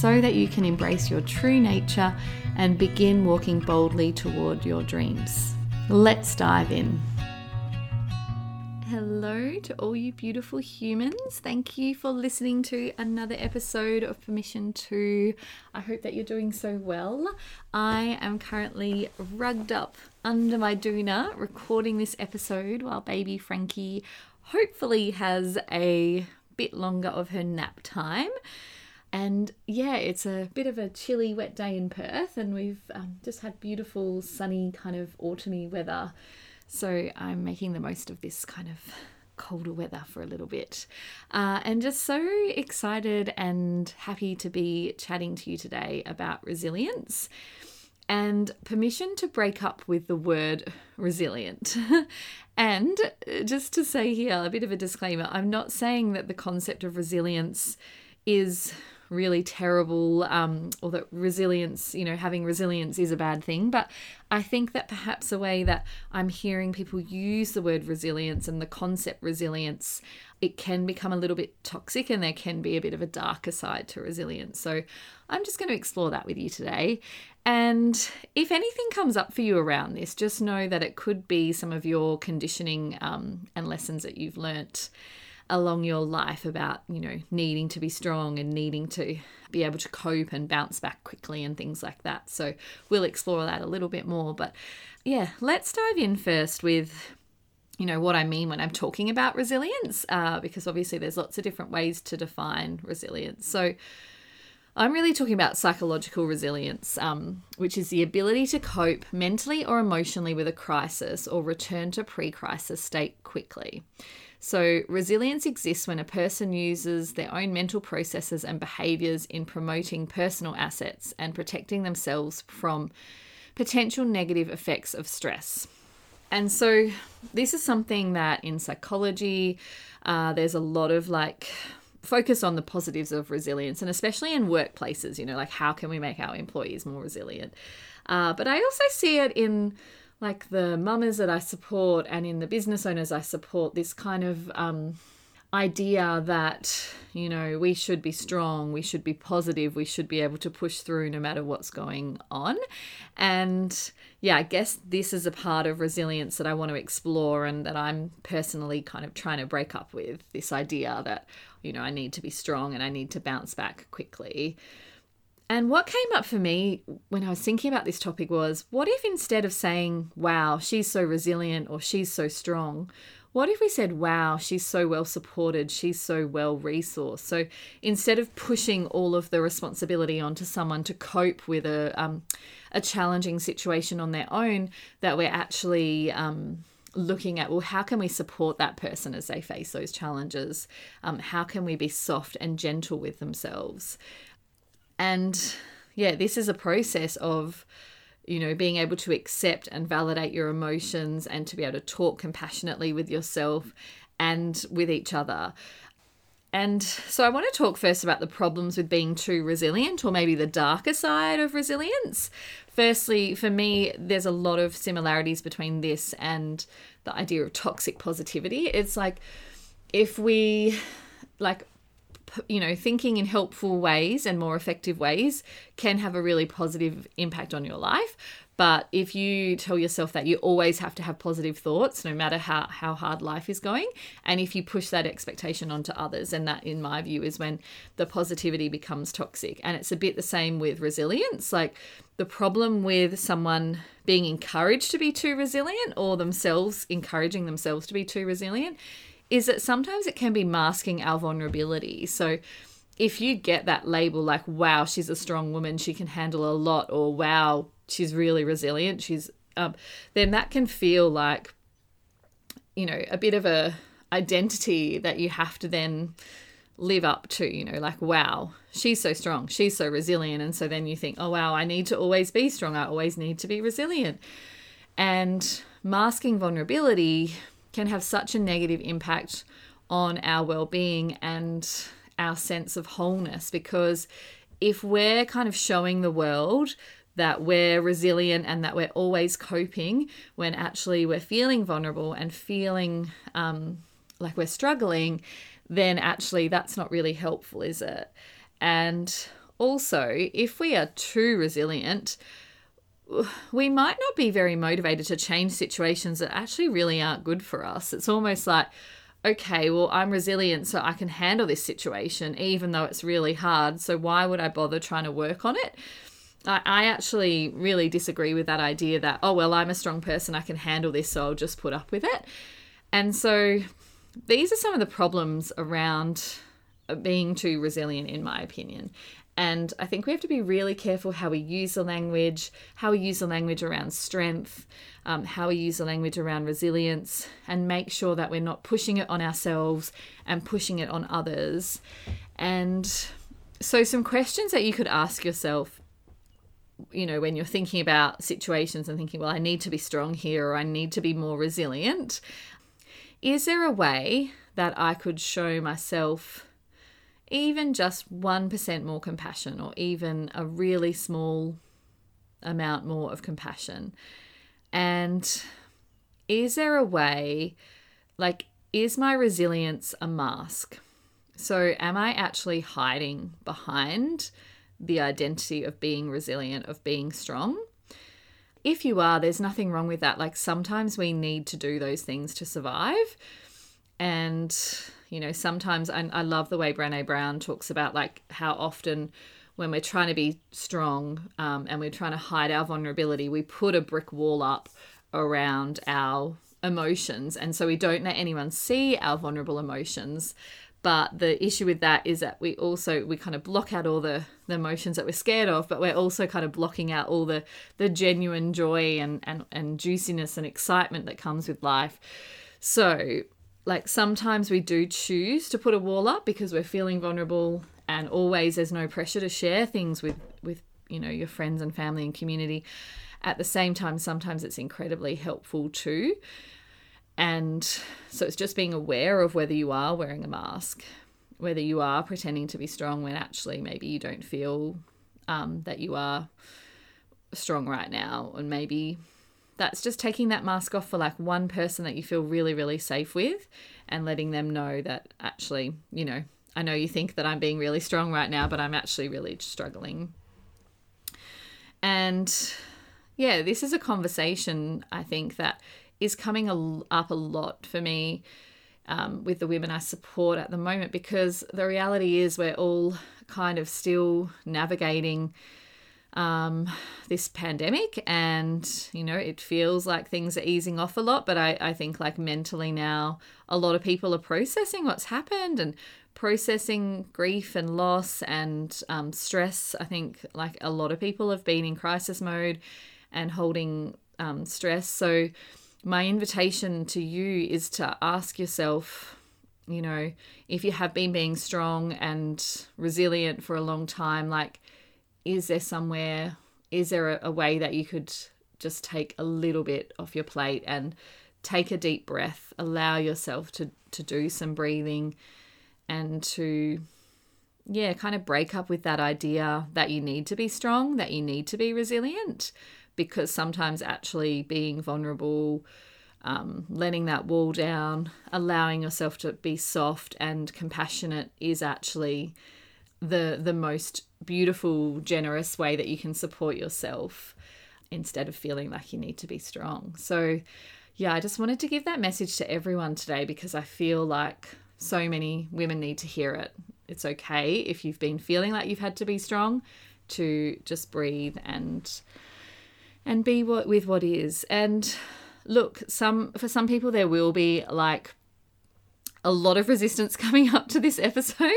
so that you can embrace your true nature and begin walking boldly toward your dreams. Let's dive in. Hello to all you beautiful humans. Thank you for listening to another episode of Permission to. I hope that you're doing so well. I am currently rugged up under my doona recording this episode while baby Frankie hopefully has a bit longer of her nap time. And yeah, it's a bit of a chilly, wet day in Perth, and we've um, just had beautiful, sunny, kind of autumny weather. So I'm making the most of this kind of colder weather for a little bit. Uh, and just so excited and happy to be chatting to you today about resilience and permission to break up with the word resilient. and just to say here, a bit of a disclaimer I'm not saying that the concept of resilience is really terrible um, or that resilience, you know, having resilience is a bad thing. But I think that perhaps a way that I'm hearing people use the word resilience and the concept resilience, it can become a little bit toxic and there can be a bit of a darker side to resilience. So I'm just going to explore that with you today. And if anything comes up for you around this, just know that it could be some of your conditioning um, and lessons that you've learnt along your life about, you know, needing to be strong and needing to be able to cope and bounce back quickly and things like that. So we'll explore that a little bit more. But yeah, let's dive in first with you know what I mean when I'm talking about resilience, uh, because obviously there's lots of different ways to define resilience. So I'm really talking about psychological resilience, um, which is the ability to cope mentally or emotionally with a crisis or return to pre crisis state quickly. So, resilience exists when a person uses their own mental processes and behaviors in promoting personal assets and protecting themselves from potential negative effects of stress. And so, this is something that in psychology, uh, there's a lot of like focus on the positives of resilience, and especially in workplaces, you know, like how can we make our employees more resilient? Uh, but I also see it in like the mamas that I support and in the business owners I support, this kind of um, idea that, you know, we should be strong, we should be positive, we should be able to push through no matter what's going on. And yeah, I guess this is a part of resilience that I want to explore and that I'm personally kind of trying to break up with this idea that, you know, I need to be strong and I need to bounce back quickly. And what came up for me when I was thinking about this topic was what if instead of saying, wow, she's so resilient or she's so strong, what if we said, wow, she's so well supported, she's so well resourced? So instead of pushing all of the responsibility onto someone to cope with a, um, a challenging situation on their own, that we're actually. Um, looking at well how can we support that person as they face those challenges um, how can we be soft and gentle with themselves and yeah, this is a process of, you know, being able to accept and validate your emotions and to be able to talk compassionately with yourself and with each other. And so I want to talk first about the problems with being too resilient or maybe the darker side of resilience. Firstly, for me, there's a lot of similarities between this and the idea of toxic positivity. It's like if we like you know, thinking in helpful ways and more effective ways can have a really positive impact on your life. But if you tell yourself that you always have to have positive thoughts, no matter how, how hard life is going, and if you push that expectation onto others, and that, in my view, is when the positivity becomes toxic. And it's a bit the same with resilience. Like the problem with someone being encouraged to be too resilient or themselves encouraging themselves to be too resilient is that sometimes it can be masking our vulnerability. So if you get that label like, wow, she's a strong woman, she can handle a lot, or wow, she's really resilient, she's, um, then that can feel like, you know, a bit of a identity that you have to then live up to, you know, like, wow, she's so strong, she's so resilient. And so then you think, oh, wow, I need to always be strong, I always need to be resilient. And masking vulnerability can have such a negative impact on our well being and our sense of wholeness because if we're kind of showing the world that we're resilient and that we're always coping when actually we're feeling vulnerable and feeling um, like we're struggling, then actually that's not really helpful, is it? And also, if we are too resilient, we might not be very motivated to change situations that actually really aren't good for us. It's almost like, okay, well, I'm resilient, so I can handle this situation, even though it's really hard. So why would I bother trying to work on it? I, I actually really disagree with that idea that, oh, well, I'm a strong person, I can handle this, so I'll just put up with it. And so these are some of the problems around being too resilient, in my opinion. And I think we have to be really careful how we use the language, how we use the language around strength, um, how we use the language around resilience, and make sure that we're not pushing it on ourselves and pushing it on others. And so, some questions that you could ask yourself, you know, when you're thinking about situations and thinking, well, I need to be strong here or I need to be more resilient. Is there a way that I could show myself? Even just 1% more compassion or even a really small amount more of compassion. And is there a way, like, is my resilience a mask? So, am I actually hiding behind the identity of being resilient, of being strong? If you are, there's nothing wrong with that. Like, sometimes we need to do those things to survive. And you know, sometimes I, I love the way Brene Brown talks about like how often when we're trying to be strong um, and we're trying to hide our vulnerability, we put a brick wall up around our emotions. And so we don't let anyone see our vulnerable emotions. But the issue with that is that we also we kind of block out all the, the emotions that we're scared of, but we're also kind of blocking out all the the genuine joy and, and, and juiciness and excitement that comes with life. So like sometimes we do choose to put a wall up because we're feeling vulnerable and always there's no pressure to share things with with you know your friends and family and community. At the same time sometimes it's incredibly helpful too. And so it's just being aware of whether you are wearing a mask whether you are pretending to be strong when actually maybe you don't feel um, that you are strong right now. And maybe that's just taking that mask off for like one person that you feel really, really safe with and letting them know that actually, you know, I know you think that I'm being really strong right now, but I'm actually really struggling. And yeah, this is a conversation I think that is coming up a lot for me um, with the women I support at the moment because the reality is we're all kind of still navigating um, this pandemic and you know it feels like things are easing off a lot but I, I think like mentally now a lot of people are processing what's happened and processing grief and loss and um, stress. I think like a lot of people have been in crisis mode and holding um, stress. So my invitation to you is to ask yourself you know if you have been being strong and resilient for a long time like is there somewhere, is there a, a way that you could just take a little bit off your plate and take a deep breath, allow yourself to, to do some breathing and to, yeah, kind of break up with that idea that you need to be strong, that you need to be resilient, because sometimes actually being vulnerable, um, letting that wall down, allowing yourself to be soft and compassionate is actually the the most beautiful, generous way that you can support yourself instead of feeling like you need to be strong. So, yeah, I just wanted to give that message to everyone today because I feel like so many women need to hear it. It's okay if you've been feeling like you've had to be strong to just breathe and and be what with what is. And look, some for some people there will be like a lot of resistance coming up to this episode.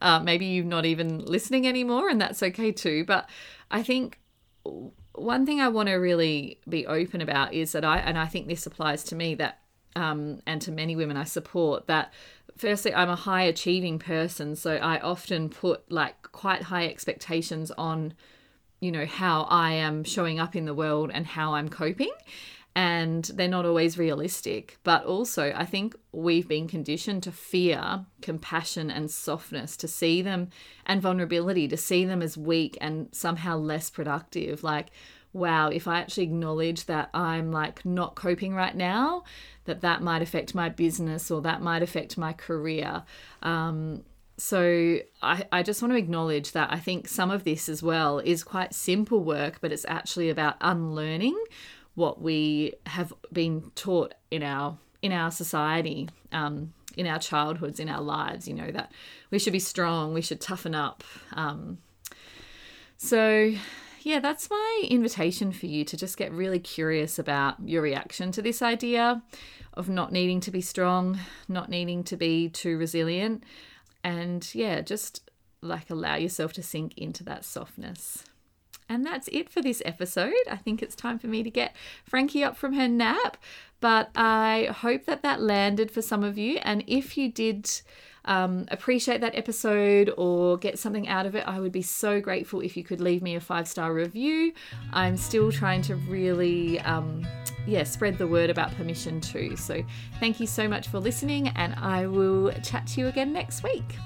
Uh, maybe you're not even listening anymore, and that's okay too. But I think one thing I want to really be open about is that I, and I think this applies to me, that um, and to many women I support, that firstly, I'm a high achieving person, so I often put like quite high expectations on, you know, how I am showing up in the world and how I'm coping. And they're not always realistic. But also, I think we've been conditioned to fear compassion and softness, to see them and vulnerability, to see them as weak and somehow less productive. Like, wow, if I actually acknowledge that I'm like not coping right now, that that might affect my business or that might affect my career. Um, so I, I just want to acknowledge that I think some of this as well is quite simple work, but it's actually about unlearning what we have been taught in our in our society, um, in our childhoods, in our lives. You know that we should be strong, we should toughen up. Um, so yeah, that's my invitation for you to just get really curious about your reaction to this idea of not needing to be strong, not needing to be too resilient. And yeah, just like allow yourself to sink into that softness. And that's it for this episode. I think it's time for me to get Frankie up from her nap. But I hope that that landed for some of you. And if you did, um, appreciate that episode or get something out of it, I would be so grateful if you could leave me a five star review. I'm still trying to really, um, yeah, spread the word about permission to. So thank you so much for listening, and I will chat to you again next week.